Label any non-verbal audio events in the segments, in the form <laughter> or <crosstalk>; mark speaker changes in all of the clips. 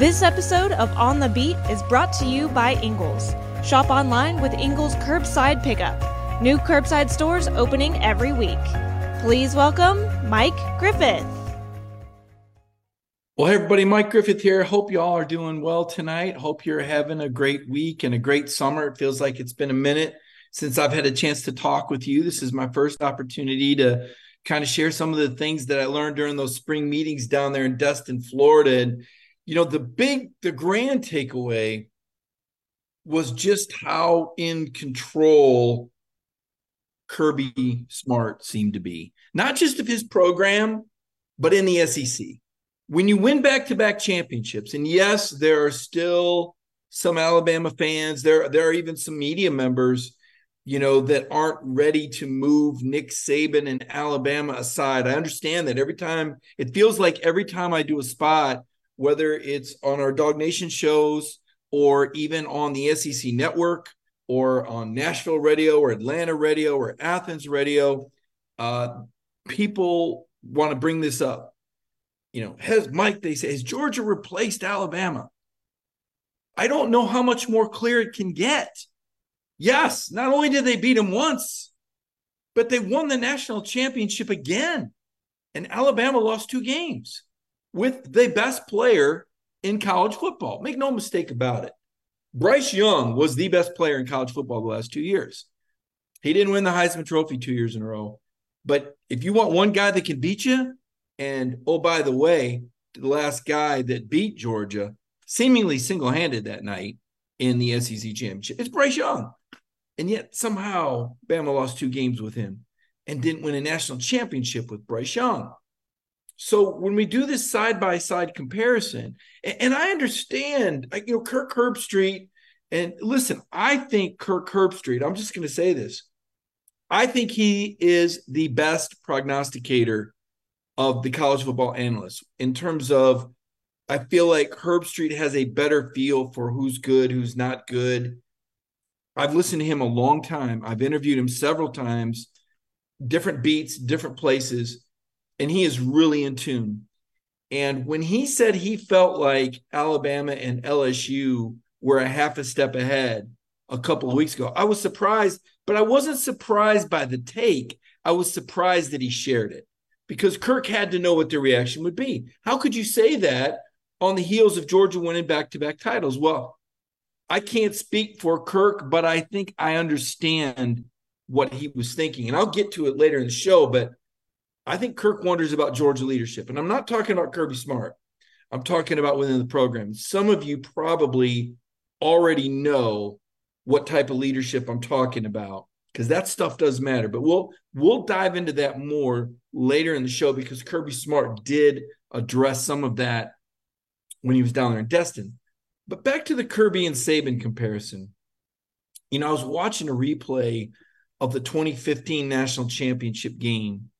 Speaker 1: This episode of On the Beat is brought to you by Ingles. Shop online with Ingles Curbside Pickup. New curbside stores opening every week. Please welcome Mike Griffith.
Speaker 2: Well, hey everybody, Mike Griffith here. Hope you all are doing well tonight. Hope you're having a great week and a great summer. It feels like it's been a minute since I've had a chance to talk with you. This is my first opportunity to kind of share some of the things that I learned during those spring meetings down there in Destin, Florida. And, you know, the big, the grand takeaway was just how in control Kirby Smart seemed to be, not just of his program, but in the SEC. When you win back to back championships, and yes, there are still some Alabama fans, there, there are even some media members you know, that aren't ready to move Nick Saban and Alabama aside. I understand that every time it feels like every time I do a spot, whether it's on our DawgNation shows or even on the SEC network or on Nashville radio or Atlanta radio or Athens radio, uh, people want to bring this up. You know, has Mike, they say, has Georgia replaced Alabama? I don't know how much more clear it can get. Yes, not only did they beat him once, but they won the national championship again. And Alabama lost two games with the best player in college football. Make no mistake about it. Bryce Young was the best player in college football the last two years. He didn't win the Heisman Trophy two years in a row. But if you want one guy that can beat you, and oh, by the way, the last guy that beat Georgia seemingly single handed that night in the SEC championship, it's Bryce Young. And yet somehow Bama lost two games with him and didn't win a national championship with Bryce Young. So when we do this side by side comparison, and, I understand, you know, Kirk Herbstreit, and listen, I think Kirk Herbstreit, I'm just going to say this. I think he is the best prognosticator of the college football analysts in terms of I feel like Herbstreit has a better feel for who's good, who's not good. I've listened to him a long time. I've interviewed him several times, different beats, different places, and he is really in tune. And when he said he felt like Alabama and LSU were a half a step ahead a couple of weeks ago, I was surprised, but I wasn't surprised by the take. I was surprised that he shared it because Kirk had to know what the reaction would be. How could you say that on the heels of Georgia winning back to back titles? Well, I can't speak for Kirk, but I think I understand what he was thinking. And I'll get to it later in the show, but I think Kirk wonders about Georgia leadership. And I'm not talking about Kirby Smart. I'm talking about within the program. Some of you probably already know what type of leadership I'm talking about because that stuff does matter. But we'll we'll dive into that more later in the show because Kirby Smart did address some of that when he was down there in Destin. But back to the Kirby and Saban comparison. You know, I was watching a replay of the 2015 national championship game.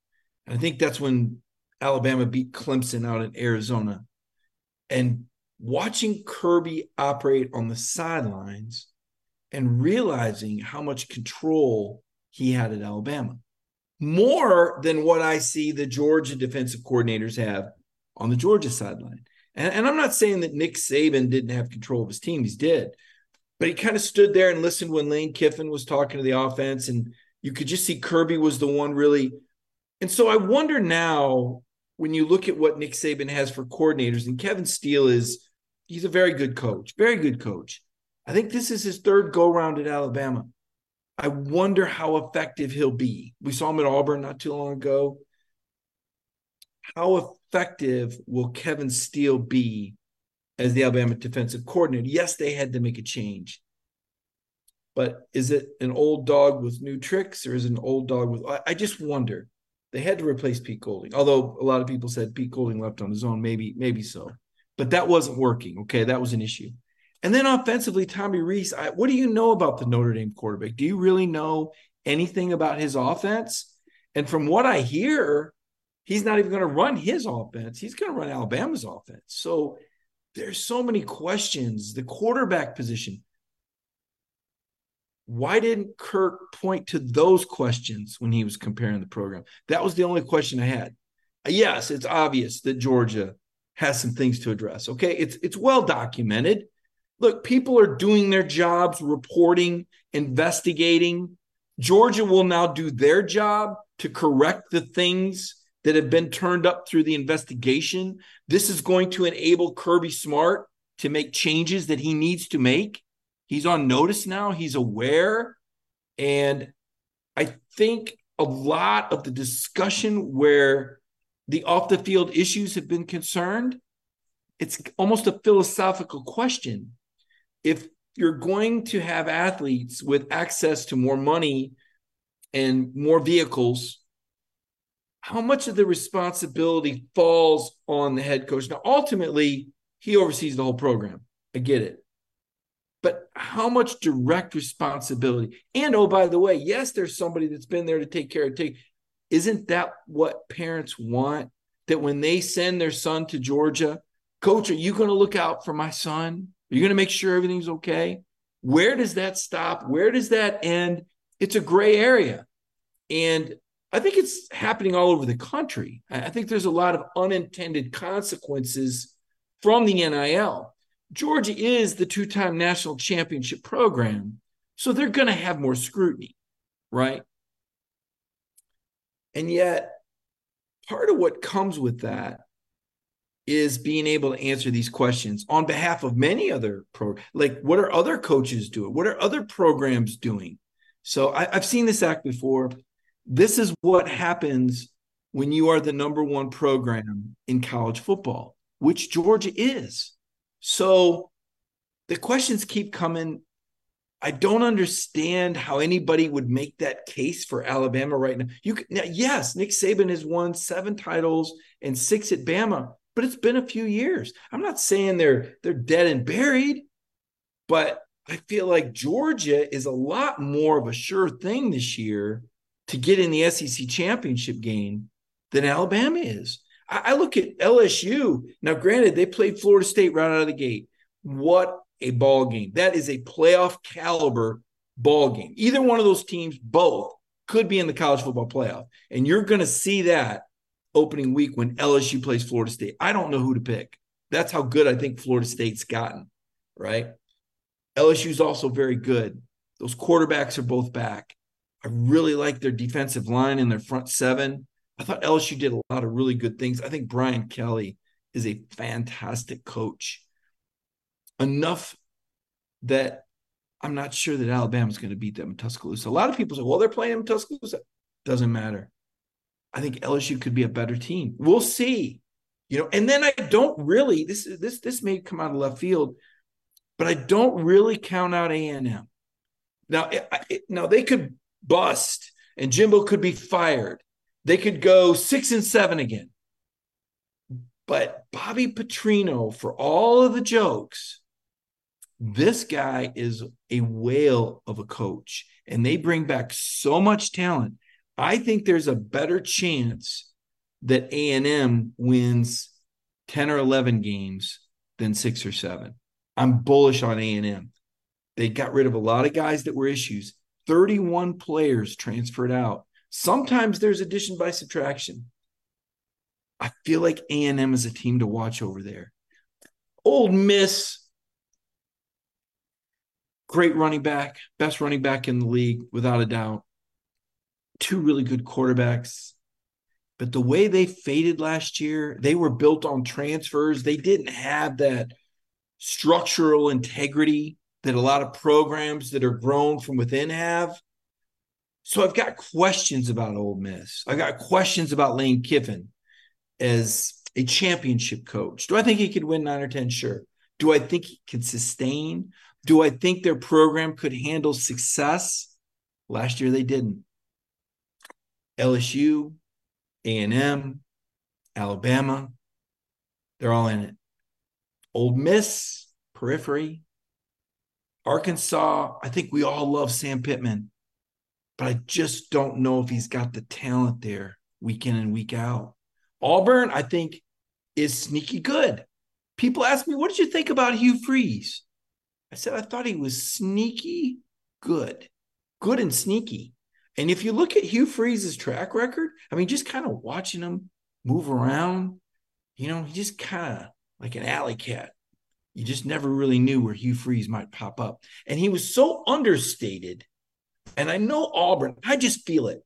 Speaker 2: I think that's when Alabama beat Clemson out in Arizona. And watching Kirby operate on the sidelines and realizing how much control he had at Alabama, more than what I see the Georgia defensive coordinators have on the Georgia sideline. And, and I'm not saying that Nick Saban didn't have control of his team, he's did. But he kind of stood there and listened when Lane Kiffin was talking to the offense, and you could just see Kirby was the one really. And so I wonder now when you look at what Nick Saban has for coordinators, and Kevin Steele is he's a very good coach, very good coach. I think this is his third go round at Alabama. I wonder how effective he'll be. We saw him at Auburn not too long ago. How effective will Kevin Steele be as the Alabama defensive coordinator? Yes, they had to make a change. But is it an old dog with new tricks or is it an old dog with I just wonder. They had to replace Pete Golding. Although a lot of people said Pete Golding left on his own, maybe maybe so. But that wasn't working. Okay, that was an issue. And then offensively, Tommy Rees. I, what do you know about the Notre Dame quarterback? Do you really know anything about his offense? And from what I hear, he's not even going to run his offense. He's going to run Alabama's offense. So there's so many questions. The quarterback position. Why didn't Kirk point to those questions when he was comparing the program? That was the only question I had. Yes, it's obvious that Georgia has some things to address. Okay, it's it's well documented. Look, people are doing their jobs, reporting, investigating. Georgia will now do their job to correct the things that have been turned up through the investigation. This is going to enable Kirby Smart to make changes that he needs to make. He's on notice now, he's aware. And I think a lot of the discussion where the off the field issues have been concerned, it's almost a philosophical question. If you're going to have athletes with access to more money and more vehicles, how much of the responsibility falls on the head coach? Now, ultimately, he oversees the whole program. I get it. But how much direct responsibility? And oh, by the way, yes, there's somebody that's been there to take care of take. Isn't that what parents want? That when they send their son to Georgia, coach, are you going to look out for my son? Are you going to make sure everything's okay? Where does that stop? Where does that end? It's a gray area. And I think it's happening all over the country. I think there's a lot of unintended consequences from the NIL. Georgia is the two time national championship program. So they're going to have more scrutiny, right? And yet, part of what comes with that is being able to answer these questions on behalf of many other pro like what are other coaches doing what are other programs doing so I, have seen this act before this is what happens when you are the number one program in college football, which Georgia is. So the questions keep coming. I don't understand how anybody would make that case for Alabama right now. You can, now, yes, Nick Saban has won seven titles and six at Bama, but it's been a few years. I'm not saying they're they're dead and buried, but I feel like Georgia is a lot more of a sure thing this year to get in the SEC championship game than Alabama is. I, look at LSU. Now, granted, they played Florida State right out of the gate. What a ball game. That is a playoff caliber ball game. Either one of those teams, both, could be in the college football playoff. And you're going to see that opening week when LSU plays Florida State. I don't know who to pick. That's how good I think Florida State's gotten, right? LSU's also very good. Those quarterbacks are both back. I really like their defensive line and their front seven. I thought LSU did a lot of really good things. I think Brian Kelly is a fantastic coach. Enough that I'm not sure that Alabama's going to beat them in Tuscaloosa. A lot of people say, well, they're playing in Tuscaloosa. Doesn't matter. I think LSU could be a better team. We'll see. You know, and then I don't really this this this may come out of left field, but I don't really count out A&M. Now, it, it, now they could bust and Jimbo could be fired. They could go six and seven again. But Bobby Petrino, for all of the jokes, this guy is a whale of a coach, and they bring back so much talent. I think there's a better chance that A&M wins 10 or 11 games than 6 or 7. I'm bullish on A&M. They got rid of a lot of guys that were issues. 31 players transferred out. Sometimes there's addition by subtraction. I feel like A&M is a team to watch over there. Ole Miss, great running back, best running back in the league, without a doubt. Two really good quarterbacks. But the way they faded last year, they were built on transfers. They didn't have that structural integrity that a lot of programs that are grown from within have. So I've got questions about Ole Miss. I've got questions about Lane Kiffin as a championship coach. Do I think he could win nine or 10? Sure. Do I think he can sustain? Do I think their program could handle success? Last year they didn't. LSU, A&M, Alabama, they're all in it. Ole Miss, periphery, Arkansas, I think we all love Sam Pittman, but I just don't know if he's got the talent there week in and week out. Auburn, I think, is sneaky good. People ask me, what did you think about Hugh Freeze? I said, I thought he was sneaky good, good and sneaky. And if you look at Hugh Freeze's track record, I mean, just kind of watching him move around, you know, he just kind of like an alley cat. You just never really knew where Hugh Freeze might pop up. And he was so understated. And I know Auburn, I just feel it.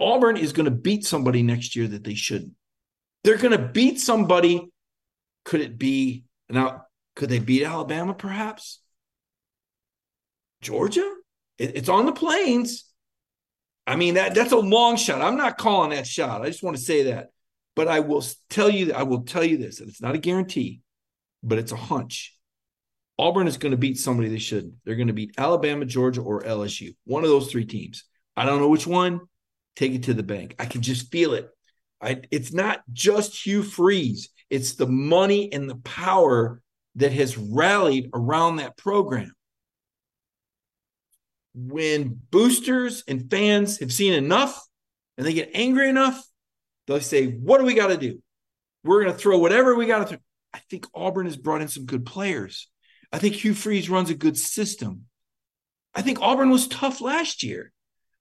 Speaker 2: Auburn is going to beat somebody next year that they shouldn't. They're going to beat somebody. Could it be now? Could they beat Alabama perhaps? Georgia? It, it's on the plains. I mean that that's a long shot. I'm not calling that shot. I just want to say that. But I will tell you I will tell you this, and it's not a guarantee, but it's a hunch. Auburn is going to beat somebody they shouldn't. They're going to beat Alabama, Georgia, or LSU. One of those three teams. I don't know which one. Take it to the bank. I can just feel it. I, it's not just Hugh Freeze. It's the money and the power that has rallied around that program when boosters and fans have seen enough and they get angry enough, they'll say, What do we got to do? We're going to throw whatever we got to throw. I think Auburn has brought in some good players. I think Hugh Freeze runs a good system. I think Auburn was tough last year.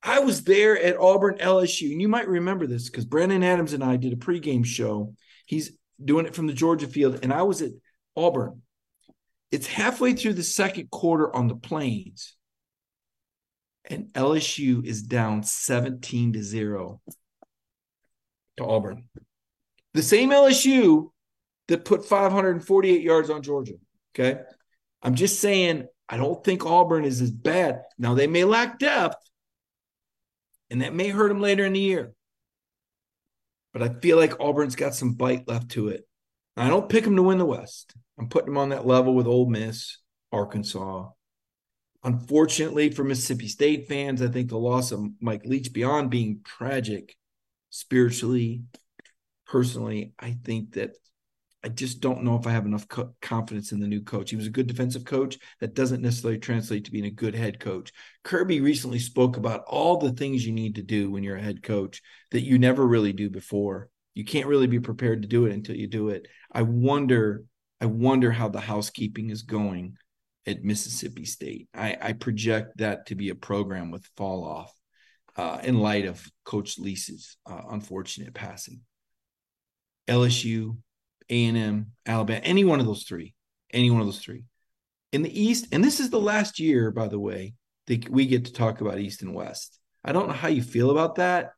Speaker 2: I was there at Auburn LSU, and you might remember this because Brandon Adams and I did a pregame show. He's doing it from the Georgia field, and I was at Auburn. It's halfway through the second quarter on the plains and LSU is down 17 to 0 to Auburn. The same LSU that put 548 yards on Georgia. Okay. I'm just saying, I don't think Auburn is as bad. Now, they may lack depth, and that may hurt them later in the year. But I feel like Auburn's got some bite left to it. I don't pick them to win the West. I'm putting them on that level with Ole Miss, Arkansas, Unfortunately for Mississippi State fans, I think the loss of Mike Leach, beyond being tragic spiritually, personally, I think that I just don't know if I have enough co- confidence in the new coach. He was a good defensive coach. That doesn't necessarily translate to being a good head coach. Kirby recently spoke about all the things you need to do when you're a head coach that you never really do before. You can't really be prepared to do it until you do it. I wonder, I wonder how the housekeeping is going at Mississippi State. I, I project that to be a program with fall off uh, in light of Coach Leach's uh, unfortunate passing. LSU, A&M, Alabama, any one of those three, any one of those three. In the East, and this is the last year, by the way, that we get to talk about East and West. I don't know how you feel about that.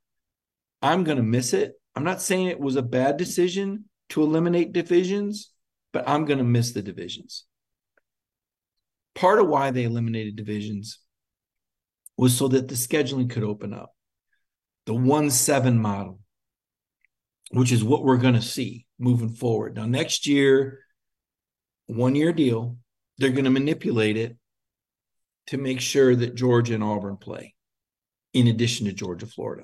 Speaker 2: I'm going to miss it. I'm not saying it was a bad decision to eliminate divisions, but I'm going to miss the divisions part of why they eliminated divisions was so that the scheduling could open up. The 1 7 model, which is what we're going to see moving forward. Now, next year, one year deal, they're going to manipulate it to make sure that Georgia and Auburn play in addition to Georgia, Florida.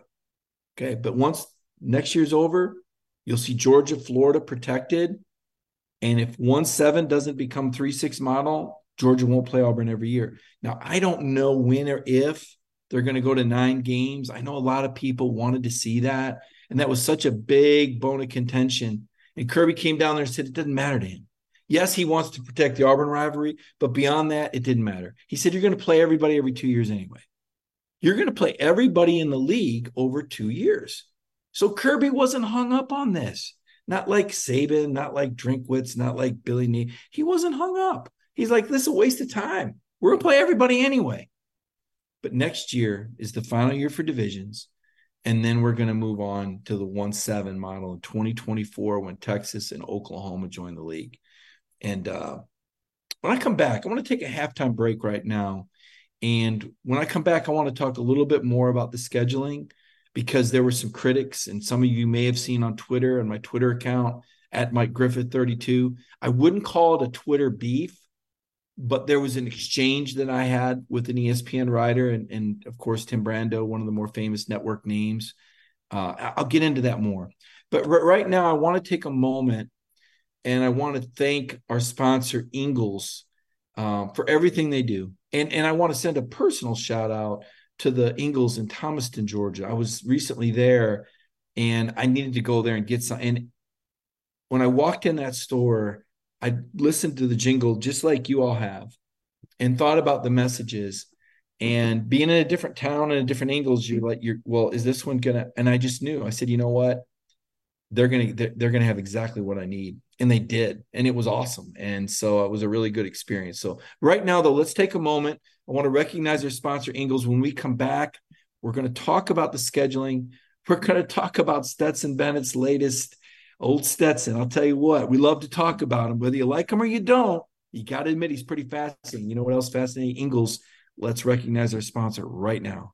Speaker 2: Okay. But once next year's over, you'll see Georgia, Florida protected. And if 1 7 doesn't become 3 6 model, Georgia won't play Auburn every year. Now, I don't know when or if they're going to go to nine games. I know a lot of people wanted to see that. And that was such a big bone of contention. And Kirby came down there and said it doesn't matter to him. Yes, he wants to protect the Auburn rivalry, but beyond that, it didn't matter. He said, You're going to play everybody every two years anyway. You're going to play everybody in the league over two years. So Kirby wasn't hung up on this. Not like Saban, not like Drinkwitz, not like Billy Nee. He wasn't hung up. He's like, this is a waste of time. We're going to play everybody anyway. But next year is the final year for divisions. And then we're going to move on to the 1 7 model in 2024 when Texas and Oklahoma join the league. And uh, when I come back, I want to take a halftime break right now. And when I come back, I want to talk a little bit more about the scheduling because there were some critics, and some of you may have seen on Twitter and my Twitter account at Mike Griffith 32. I wouldn't call it a Twitter beef but there was an exchange that I had with an ESPN writer and, and of course Tim Brando, one of the more famous network names. Uh, I'll get into that more. But r- right now, I want to take a moment and I want to thank our sponsor, Ingles, um, for everything they do. And, and I want to send a personal shout out to the Ingles in Thomaston, Georgia. I was recently there and I needed to go there and get some. And when I walked in that store, I listened to the jingle just like you all have and thought about the messages and being in a different town and a different Ingles, you're like, you're well, is this one gonna? And I just knew. I said, you know what? they're gonna they're gonna have exactly what I need, and they did, and it was awesome, and so it was a really good experience. So right now, though, let's take a moment. I want to recognize our sponsor, Ingles. When we come back, we're going to talk about the scheduling. We're going to talk about Stetson Bennett's latest old Stetson. I'll tell you what, we love to talk about him, whether you like him or you don't. You got to admit he's pretty fascinating. You know what else fascinating? Ingles. Let's recognize our sponsor right now.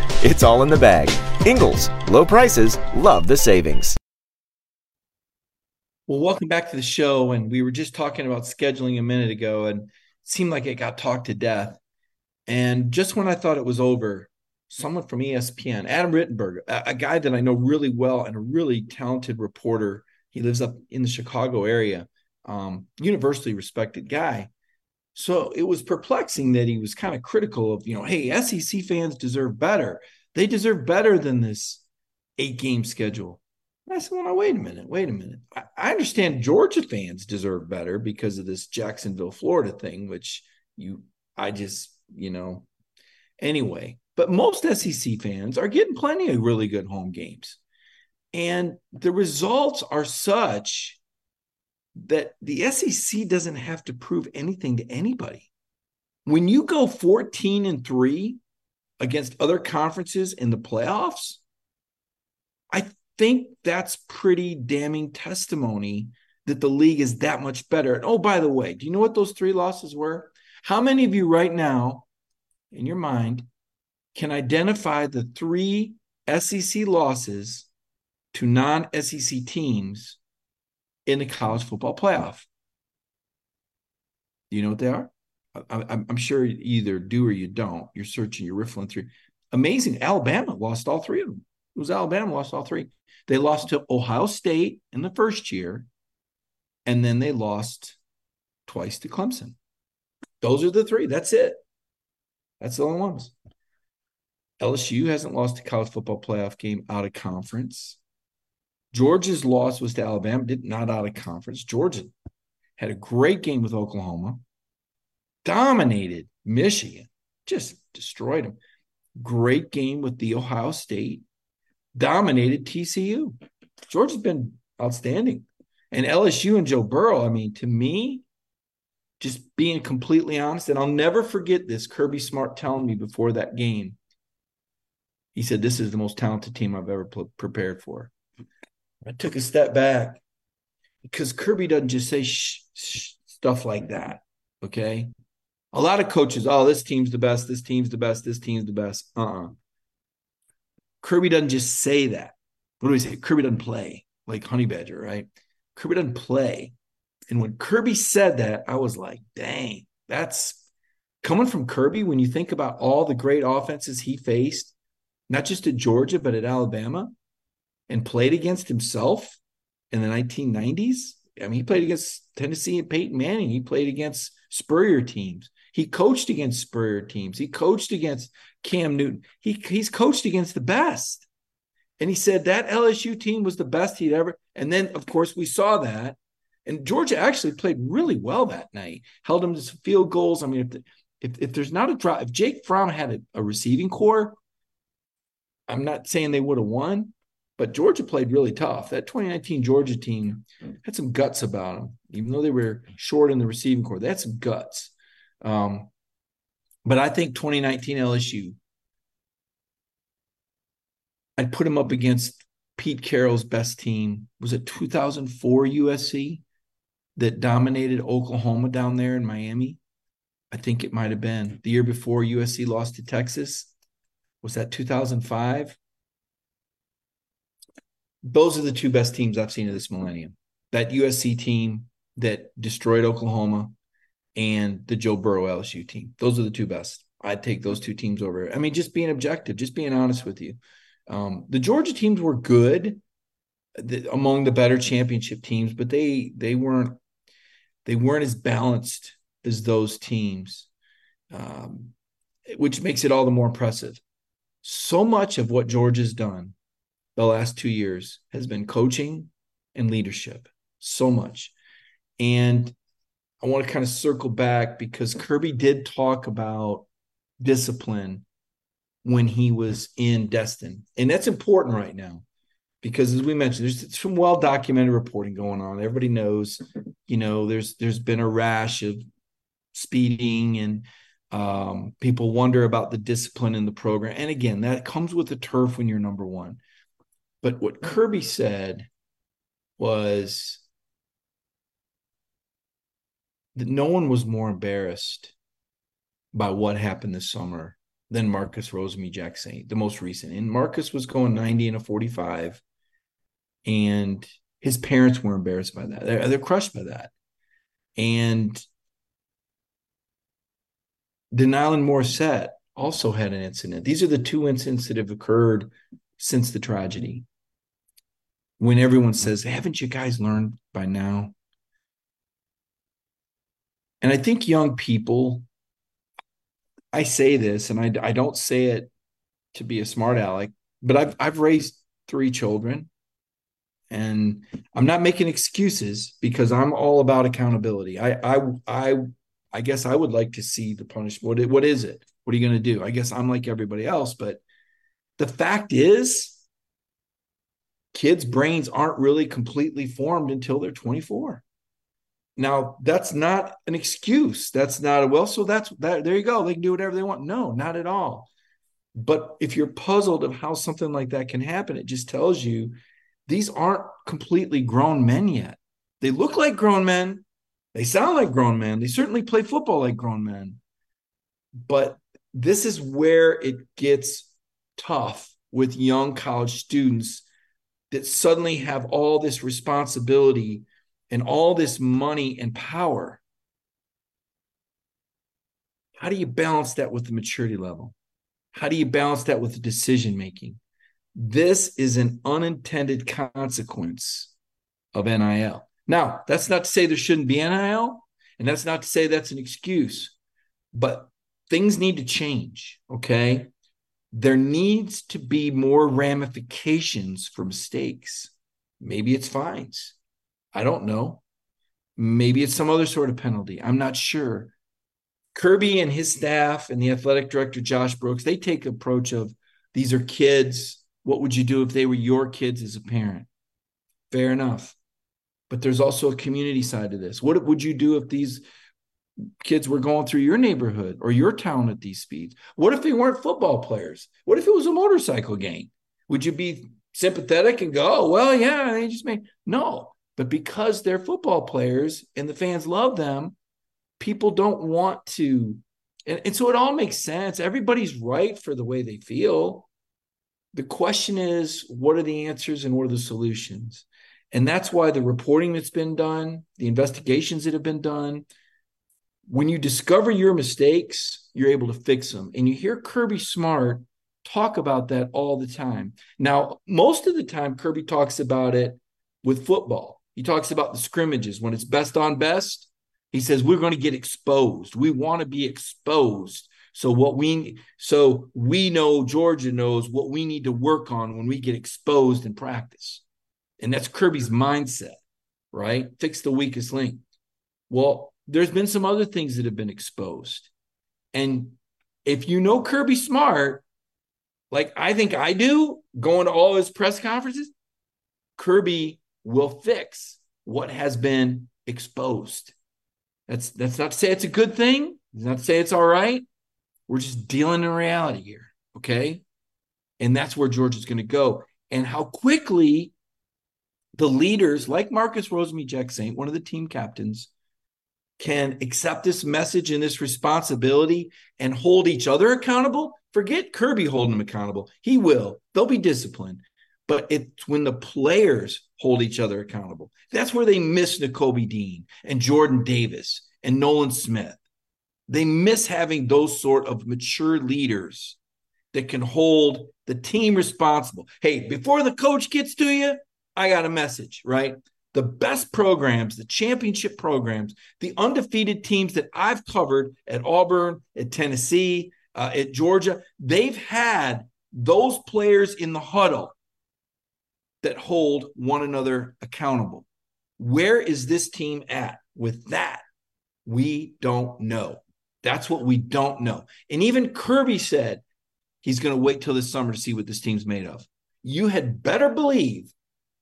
Speaker 3: It's all in the bag. Ingles, low prices, love the savings.
Speaker 2: Well, welcome back to the show. And we were just talking about scheduling a minute ago, and it seemed like it got talked to death. And just when I thought it was over, someone from ESPN, Adam Rittenberg, a, a guy that I know really well and a really talented reporter, he lives up in the Chicago area, um, universally respected guy. So it was perplexing that he was kind of critical of, you know, hey, SEC fans deserve better. They deserve better than this eight game schedule. And I said, well, now, wait a minute, wait a minute. I, I understand Georgia fans deserve better because of this Jacksonville, Florida thing, which you, I just, you know, anyway. But most SEC fans are getting plenty of really good home games. And the results are such that the SEC doesn't have to prove anything to anybody. When you go 14 and 3 against other conferences in the playoffs, I think that's pretty damning testimony that the league is that much better. And oh, by the way, do you know what those three losses were? How many of you right now in your mind can identify the three SEC losses to non SEC teams in the college football playoff. Do you know what they are? I, am sure you either do or you don't. You're searching, you're riffling through. Amazing. Alabama lost all three of them. It was Alabama lost all three. They lost to Ohio State in the first year, and then they lost twice to Clemson. Those are the three. That's it. That's the only ones. LSU hasn't lost a college football playoff game out of conference. Georgia's loss was to Alabama, did not out of conference. Georgia had a great game with Oklahoma, dominated Michigan, just destroyed them. Great game with the Ohio State, dominated TCU. Georgia's been outstanding. And LSU and Joe Burrow, I mean, to me, just being completely honest, and I'll never forget this Kirby Smart telling me before that game. He said, This is the most talented team I've ever prepared for. I took a step back because Kirby doesn't just say stuff like that. Okay. A lot of coaches, oh, this team's the best, this team's the best, this team's the best. Uh uh-uh. uh Kirby doesn't just say that. What do we say? Kirby doesn't play like Honey Badger, right? Kirby doesn't play. And when Kirby said that, I was like, dang, that's coming from Kirby. When you think about all the great offenses he faced, not just at Georgia, but at Alabama, and played against himself in the 1990s. I mean, he played against Tennessee and Peyton Manning. He played against Spurrier teams. He coached against Spurrier teams. He coached against Cam Newton. He, he's coached against the best. And he said that LSU team was the best he'd ever. And then, of course, we saw that. And Georgia actually played really well that night, held them to some field goals. I mean, if, the, if, if there's not a drop, if Jake Fromm had a, a receiving corps, I'm not saying they would have won, but Georgia played really tough. That 2019 Georgia team had some guts about them, even though they were short in the receiving corps. That's guts. Um, but I think 2019 LSU, I'd put them up against Pete Carroll's best team. Was it 2004 USC that dominated Oklahoma down there in Miami? I think it might have been the year before USC lost to Texas. Was that 2005? Those are the two best teams I've seen of this millennium. That USC team that destroyed Oklahoma and the Joe Burrow LSU team. Those are the two best. I'd take those two teams over. I mean, just being objective, just being honest with you. Um, the Georgia teams were good the, among the better championship teams, but they they weren't. They weren't as balanced as those teams, um, which makes it all the more impressive. So much of what George has done the last two years has been coaching and leadership. So much. And I want to kind of circle back because Kirby did talk about discipline when he was in Destin. And that's important right now because as we mentioned, there's some well documented reporting going on. Everybody knows, you know, there's there's been a rash of speeding and um, people wonder about the discipline in the program. And again, that comes with the turf when you're number one. But what Kirby said was that no one was more embarrassed by what happened this summer than Marcus Rosemy-Jacksaint, the most recent. And Marcus was going 90 and a 45 and his parents were embarrassed by that. They're, they're crushed by that. And Denial and Morissette also had an incident. These are the two incidents that have occurred since the tragedy. When everyone says, Haven't you guys learned by now? And I think young people, I say this, and I, I don't say it to be a smart aleck, but I've I've raised three children and i'm not making excuses because i'm all about accountability. I i i i guess i would like to see the punishment. What, what is it? What are you going to do? I guess i'm like everybody else but the fact is kids brains aren't really completely formed until they're 24 now that's not an excuse that's not a well so that's that there you go they can do whatever they want no not at all but if you're puzzled of how something like that can happen it just tells you these aren't completely grown men yet. They look like grown men. They sound like grown men. They certainly play football like grown men. But this is where it gets tough with young college students that suddenly have all this responsibility and all this money and power. How do you balance that with the maturity level? How do you balance that with the decision making? This is an unintended consequence of NIL. Now, that's not to say there shouldn't be NIL, and that's not to say that's an excuse, but things need to change. Okay. There needs to be more ramifications for mistakes. Maybe it's fines. I don't know. Maybe it's some other sort of penalty. I'm not sure. Kirby and his staff and the athletic director, Josh Brooks, they take approach of these are kids what would you do if they were your kids as a parent? Fair enough. But there's also a community side to this. What would you do if these kids were going through your neighborhood or your town at these speeds? What if they weren't football players? What if it was a motorcycle gang? Would you be sympathetic and go, oh, well, yeah, they just made no. But because they're football players and the fans love them, people don't want to. And, and so it all makes sense. Everybody's right for the way they feel the question is what are the answers and what are the solutions and that's why the reporting that's been done the investigations that have been done when you discover your mistakes you're able to fix them and you hear kirby smart talk about that all the time now most of the time kirby talks about it with football he talks about the scrimmages when it's best on best he says we're going to get exposed we want to be exposed so what we so we know Georgia knows what we need to work on when we get exposed in practice. And that's Kirby's mindset, right? Fix the weakest link. Well, there's been some other things that have been exposed. And if you know Kirby Smart, like I think I do, going to all his press conferences, Kirby will fix what has been exposed. That's that's not to say it's a good thing. It's not to say it's all right. We're just dealing in reality here. Okay. And that's where George is going to go. And how quickly the leaders, like Marcus Rosemy-Jacksaint, one of the team captains, can accept this message and this responsibility and hold each other accountable. Forget Kirby holding them accountable. He will. They'll be disciplined. But it's when the players hold each other accountable. That's where they miss Nakobe Dean and Jordan Davis and Nolan Smith they miss having those sort of mature leaders that can hold the team responsible. Hey, before the coach gets to you, I got a message, right? The best programs, the championship programs, the undefeated teams that I've covered at Auburn, at Tennessee, uh, at Georgia, they've had those players in the huddle that hold one another accountable. Where is this team at with that? We don't know. That's what we don't know. And even Kirby said he's going to wait till this summer to see what this team's made of. You had better believe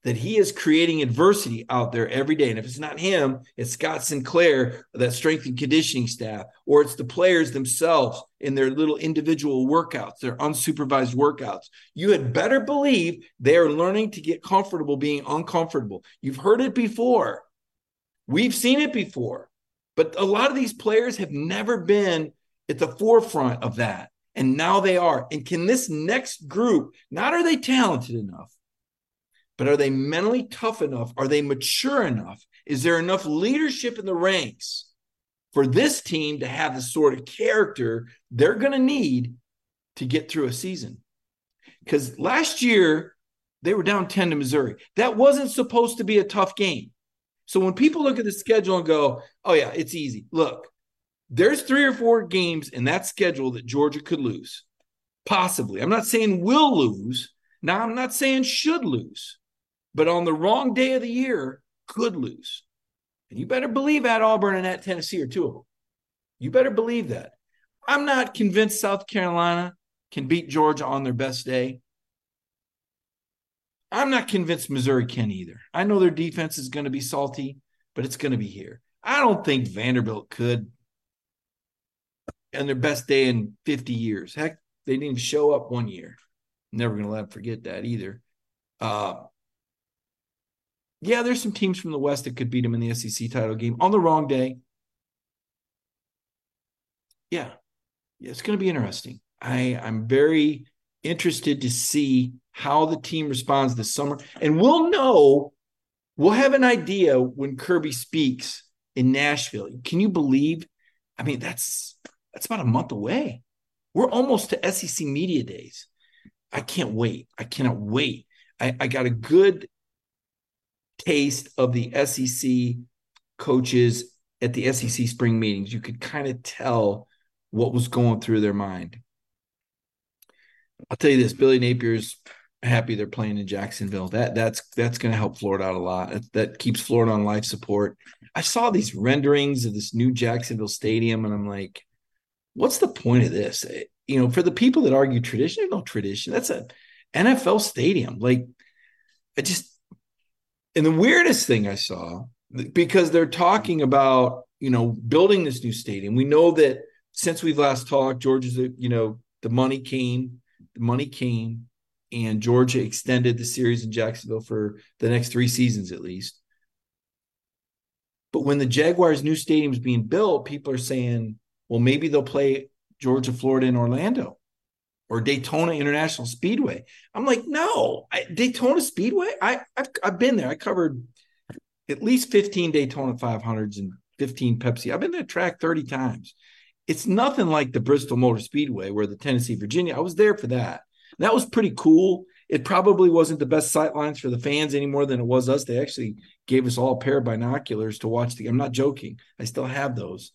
Speaker 2: that he is creating adversity out there every day. And if it's not him, it's Scott Sinclair, that strength and conditioning staff, or it's the players themselves in their little individual workouts, their unsupervised workouts. You had better believe they are learning to get comfortable being uncomfortable. You've heard it before. We've seen it before. But a lot of these players have never been at the forefront of that. And now they are. And can this next group, not are they talented enough, but are they mentally tough enough? Are they mature enough? Is there enough leadership in the ranks for this team to have the sort of character they're going to need to get through a season? Because last year, they were down 10 to Missouri. That wasn't supposed to be a tough game. So when people look at the schedule and go, oh, yeah, it's easy. Look, there's three or four games in that schedule that Georgia could lose. Possibly. I'm not saying will lose. Now, I'm not saying should lose but on the wrong day of the year, could lose. And you better believe at Auburn and at Tennessee are two of them. You better believe that. I'm not convinced South Carolina can beat Georgia on their best day. I'm not convinced Missouri can either. I know their defense is going to be salty, but it's going to be here. I don't think Vanderbilt could on their best day in 50 years. Heck, they didn't even show up one year. Never going to let them forget that either. Uh, yeah, there's some teams from the West that could beat them in the SEC title game on the wrong day. Yeah, yeah it's going to be interesting. I, I'm very interested to see how the team responds this summer. And we'll know, we'll have an idea when Kirby speaks in Nashville. Can you believe? I mean, that's that's about a month away. We're almost to SEC media days. I can't wait. I cannot wait. I, I got a good taste of the SEC coaches at the SEC spring meetings. You could kind of tell what was going through their mind. I'll tell you this: Billy Napier's happy they're playing in Jacksonville. That that's that's going to help Florida out a lot. That, that keeps Florida on life support. I saw these renderings of this new Jacksonville stadium, and I'm like, what's the point of this? Eh, you know, for the people that argue tradition, no tradition. That's a NFL stadium. Like, I just and the weirdest thing I saw, because they're talking about, you know, building this new stadium. We know that since we've last talked, Georgia's, you know, the money came, the money came, and Georgia extended the series in Jacksonville for the next three seasons at least. But when the Jaguars' new stadium is being built, people are saying, well, maybe they'll play Georgia, Florida, and Orlando or Daytona International Speedway. I'm like, no, I, Daytona Speedway. I I've, I've been there. I covered at least 15 Daytona 500s and 15 Pepsi. I've been there track 30 times. It's nothing like the Bristol Motor Speedway where the Tennessee Virginia. I was there for that. That was pretty cool. It probably wasn't the best sight lines for the fans any more than it was us. They actually gave us all a pair of binoculars to watch the. I'm not joking. I still have those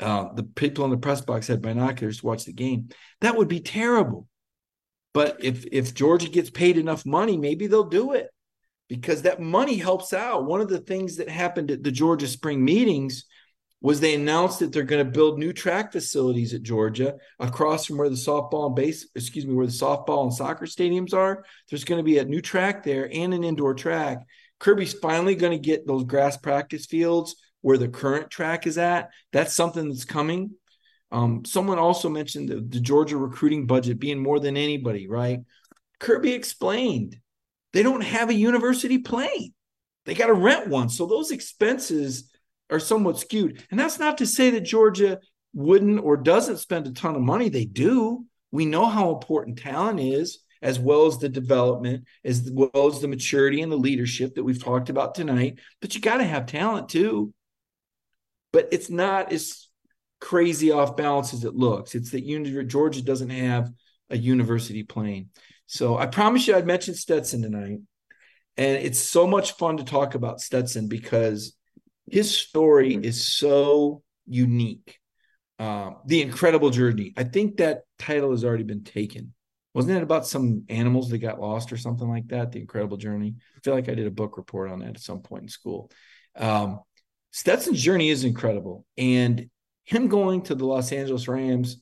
Speaker 2: uh, the people in the press box had binoculars to watch the game. That would be terrible. But if if Georgia gets paid enough money, maybe they'll do it because that money helps out. One of the things that happened at the Georgia spring meetings was they announced that they're going to build new track facilities at Georgia across from where the softball and base, excuse me, where the softball and soccer stadiums are. There's going to be a new track there and an indoor track. Kirby's finally going to get those grass practice fields where the current track is at. That's something that's coming. Um, someone also mentioned the, the Georgia recruiting budget being more than anybody, right? Kirby explained they don't have a university plane. They got to rent one. So those expenses are somewhat skewed. And that's not to say that Georgia wouldn't or doesn't spend a ton of money. They do. We know how important talent is, as well as the development, as well as the maturity and the leadership that we've talked about tonight. But you got to have talent too but it's not as crazy off balance as it looks. It's that Georgia doesn't have a university plane. So I promise you I'd mention Stetson tonight. And it's so much fun to talk about Stetson because his story is so unique. Uh, the incredible journey. I think that title has already been taken. Wasn't it about some animals that got lost or something like that? The incredible journey. I feel like I did a book report on that at some point in school. Um, Stetson's journey is incredible, and him going to the Los Angeles Rams,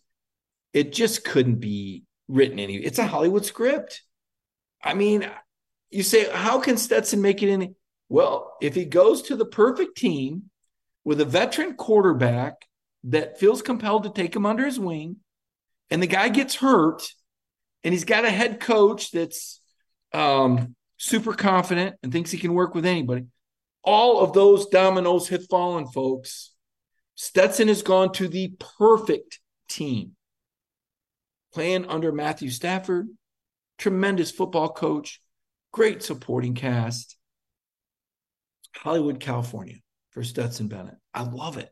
Speaker 2: it just couldn't be written any. It's a Hollywood script. I mean, you say, how can Stetson make it in? Well, if he goes to the perfect team with a veteran quarterback that feels compelled to take him under his wing, and the guy gets hurt, and he's got a head coach that's um, super confident and thinks he can work with anybody. All of those dominoes have fallen, folks. Stetson has gone to the perfect team, playing under Matthew Stafford, tremendous football coach, great supporting cast. Hollywood, California for Stetson Bennett. I love it.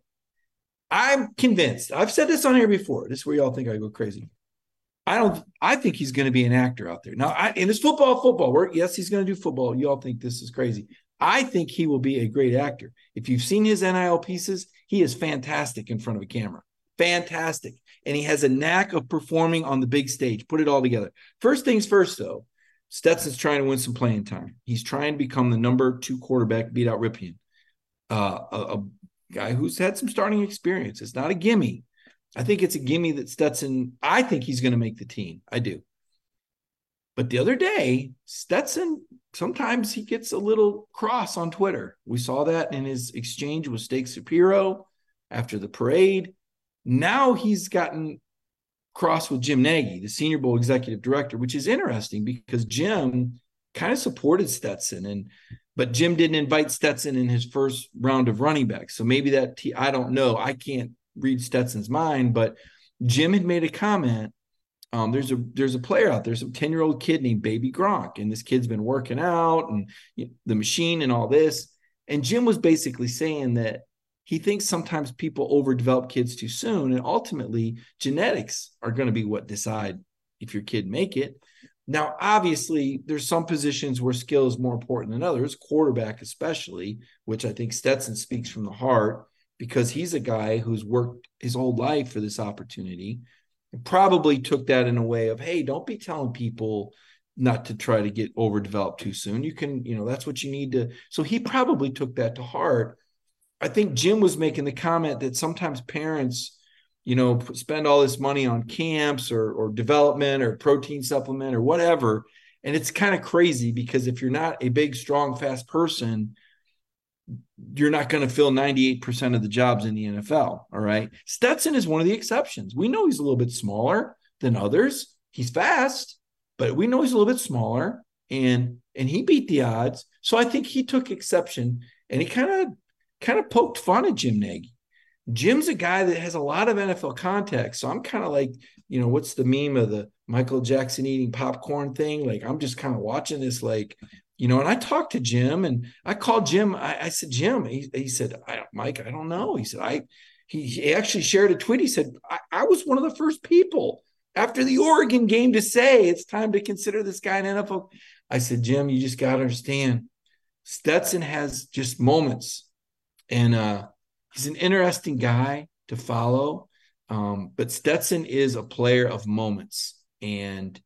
Speaker 2: I'm convinced. I've said this on here before. This is where y'all think I go crazy. I don't. I think he's going to be an actor out there now. I, and it's football, football. We're, yes, he's going to do football. You all think this is crazy. I think he will be a great actor. If you've seen his NIL pieces, he is fantastic in front of a camera. Fantastic. And he has a knack of performing on the big stage. Put it all together. First things first, though, Stetson's trying to win some playing time. He's trying to become the number two quarterback, beat out Rypien, uh, a, a guy who's had some starting experience. It's not a gimme. I think it's a gimme that Stetson, I think he's going to make the team. I do. But the other day, Stetson sometimes he gets a little cross on Twitter. We saw that in his exchange with Steak Shapiro after the parade. Now he's gotten cross with Jim Nagy, the Senior Bowl executive director, which is interesting because Jim kind of supported Stetson and but Jim didn't invite Stetson in his first round of running backs. So maybe that I don't know. I can't read Stetson's mind, but Jim had made a comment um, there's a there's a player out there, some 10 year old kid named Baby Gronk, and this kid's been working out and you know, the machine and all this. And Jim was basically saying that he thinks sometimes people overdevelop kids too soon, and ultimately genetics are going to be what decide if your kid make it. Now, obviously, there's some positions where skill is more important than others, quarterback especially, which I think Stetson speaks from the heart because he's a guy who's worked his whole life for this opportunity probably took that in a way of, hey, don't be telling people not to try to get overdeveloped too soon. You can, you know, that's what you need to. So he probably took that to heart. I think Jim was making the comment that sometimes parents, you know, spend all this money on camps or or development or protein supplement or whatever. And it's kind of crazy because if you're not a big, strong, fast person, you're not going to fill 98% of the jobs in the NFL. All right. Stetson is one of the exceptions. We know he's a little bit smaller than others. He's fast, but we know he's a little bit smaller and and he beat the odds. So I think he took exception and he kind of kind of poked fun at Jim Nagy. Jim's a guy that has a lot of NFL context. So I'm kind of like, you know, what's the meme of the Michael Jackson eating popcorn thing? Like I'm just kind of watching this like you know, and I talked to Jim and I called Jim. I, I said, Jim, he, he said, I, Mike, I don't know. He said, I, he, he actually shared a tweet. He said, I, I, was one of the first people after the Oregon game to say it's time to consider this guy an NFL. I said, Jim, you just got to understand Stetson has just moments and uh, he's an interesting guy to follow. Um, but Stetson is a player of moments and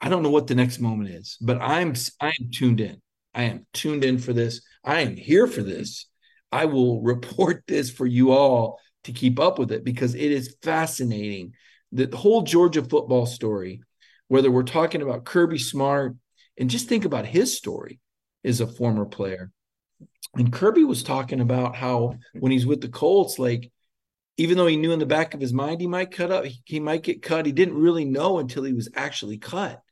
Speaker 2: I don't know what the next moment is, but I'm I am tuned in. I am tuned in for this. I am here for this. I will report <laughs> this for you all to keep up with it because it is fascinating. The whole Georgia football story, whether we're talking about Kirby Smart and just think about his story as a former player. And Kirby was talking about how when he's with the Colts, like even though he knew in the back of his mind he might cut up, he, he might get cut. He didn't really know until he was actually cut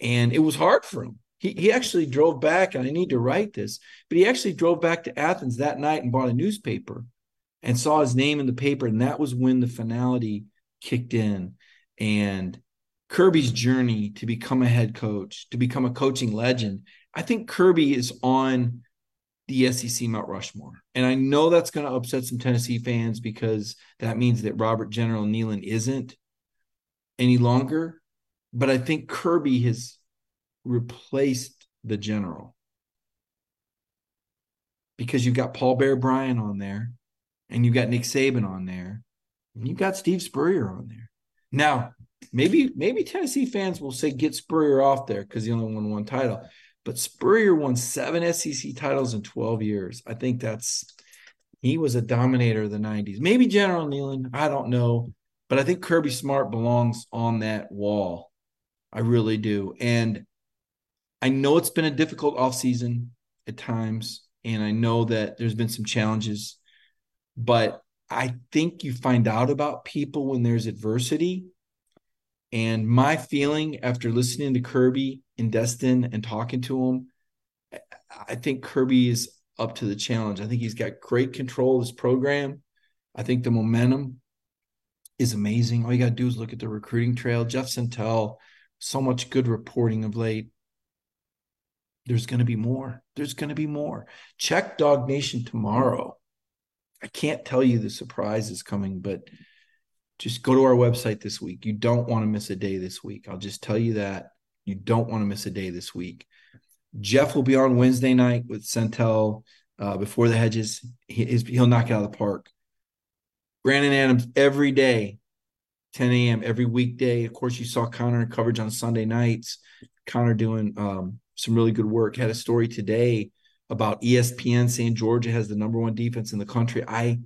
Speaker 2: and it was hard for him. He, he actually drove back, and I need to write this, but he actually drove back to Athens that night and bought a newspaper and saw his name in the paper. And that was when the finality kicked in. And Kirby's journey to become a head coach, to become a coaching legend, I think Kirby is on the SEC Mount Rushmore. And I know that's going to upset some Tennessee fans because that means that Robert General Neyland isn't any longer but I think Kirby has replaced the general. because you've got Paul Bear Bryant on there and you've got Nick Saban on there and you've got Steve Spurrier on there. Now, maybe maybe Tennessee fans will say get Spurrier off there because he only won one title. But Spurrier won seven SEC titles in 12 years. I think that's he was a dominator of the 90s. Maybe General Neyland, I don't know. But I think Kirby Smart belongs on that wall. I really do. And I know it's been a difficult offseason at times. And I know that there's been some challenges, but I think you find out about people when there's adversity. And my feeling after listening to Kirby and Destin and talking to him, I think Kirby is up to the challenge. I think he's got great control of his program. I think the momentum is amazing. All you got to do is look at the recruiting trail. Jeff Sentell, so much good reporting of late. There's going to be more. There's going to be more. Check DawgNation tomorrow. I can't tell you the surprise is coming, but just go to our website this week. You don't want to miss a day this week. I'll just tell you that. You don't want to miss a day this week. Jeff will be on Wednesday night with Sentell uh, before the hedges. He, he'll knock it out of the park. Brandon Adams every day, 10 a.m. every weekday. Of course, you saw Connor coverage on Sunday nights. Connor doing um, some really good work. Had a story today about ESPN saying Georgia has the number one defense in the country. I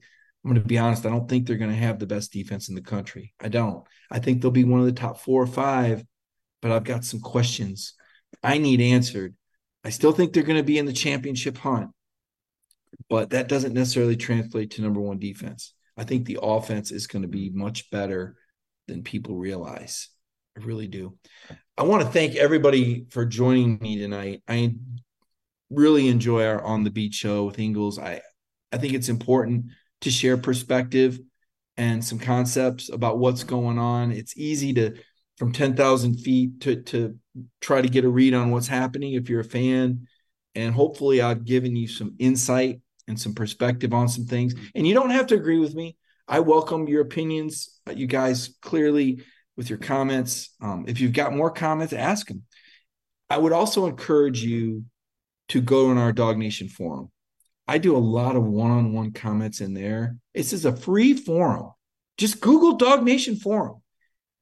Speaker 2: I'm going to be honest. I don't think they're going to have the best defense in the country. I don't. I think they'll be one of the top four or five, but I've got some questions I need answered. I still think they're going to be in the championship hunt, but that doesn't necessarily translate to number one defense. I think the offense is going to be much better than people realize. I really do. I want to thank everybody for joining me tonight. I really enjoy our on the beat show with Ingles. I I think it's important to share perspective and some concepts about what's going on. It's easy to from 10,000 feet to to try to get a read on what's happening if you're a fan and hopefully I've given you some insight and some perspective on some things. And you don't have to agree with me. I welcome your opinions. You guys clearly with your comments. Um, if you've got more comments, ask them. I would also encourage you to go on our DawgNation forum. I do a lot of one-on-one comments in there. This is a free forum. Just Google DawgNation forum,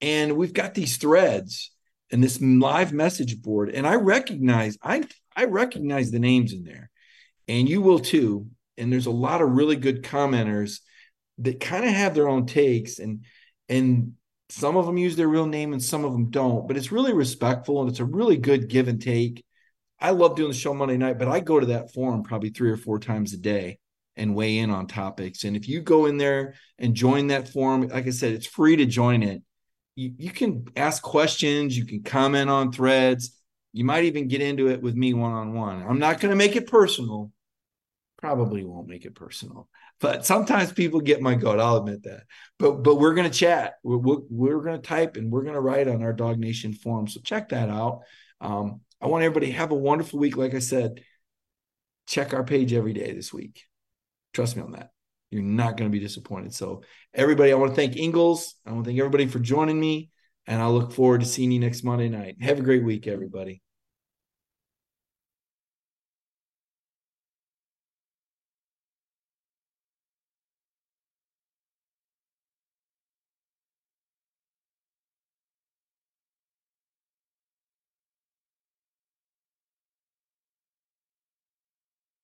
Speaker 2: and we've got these threads and this live message board. And I recognize I I recognize the names in there, and you will too and there's a lot of really good commenters that kind of have their own takes and and some of them use their real name and some of them don't but it's really respectful and it's a really good give and take. I love doing the show monday night but i go to that forum probably three or four times a day and weigh in on topics. And if you go in there and join that forum like i said it's free to join it. You, you can ask questions you can comment on threads. You might even get into it with me one-on-one. I'm not going to make it personal. Probably won't make it personal but sometimes people get my goat i'll admit that. But but we're to chat. We're, we're, we're to type and we're to write on our DawgNation forum so check that out. Um, i want everybody to have a wonderful week. Like i said check our page every day this week. Trust me on that. You're not going to be disappointed. So everybody i want to thank ingles. I want to thank everybody for joining me and i look forward to seeing you next monday night. Have a great week everybody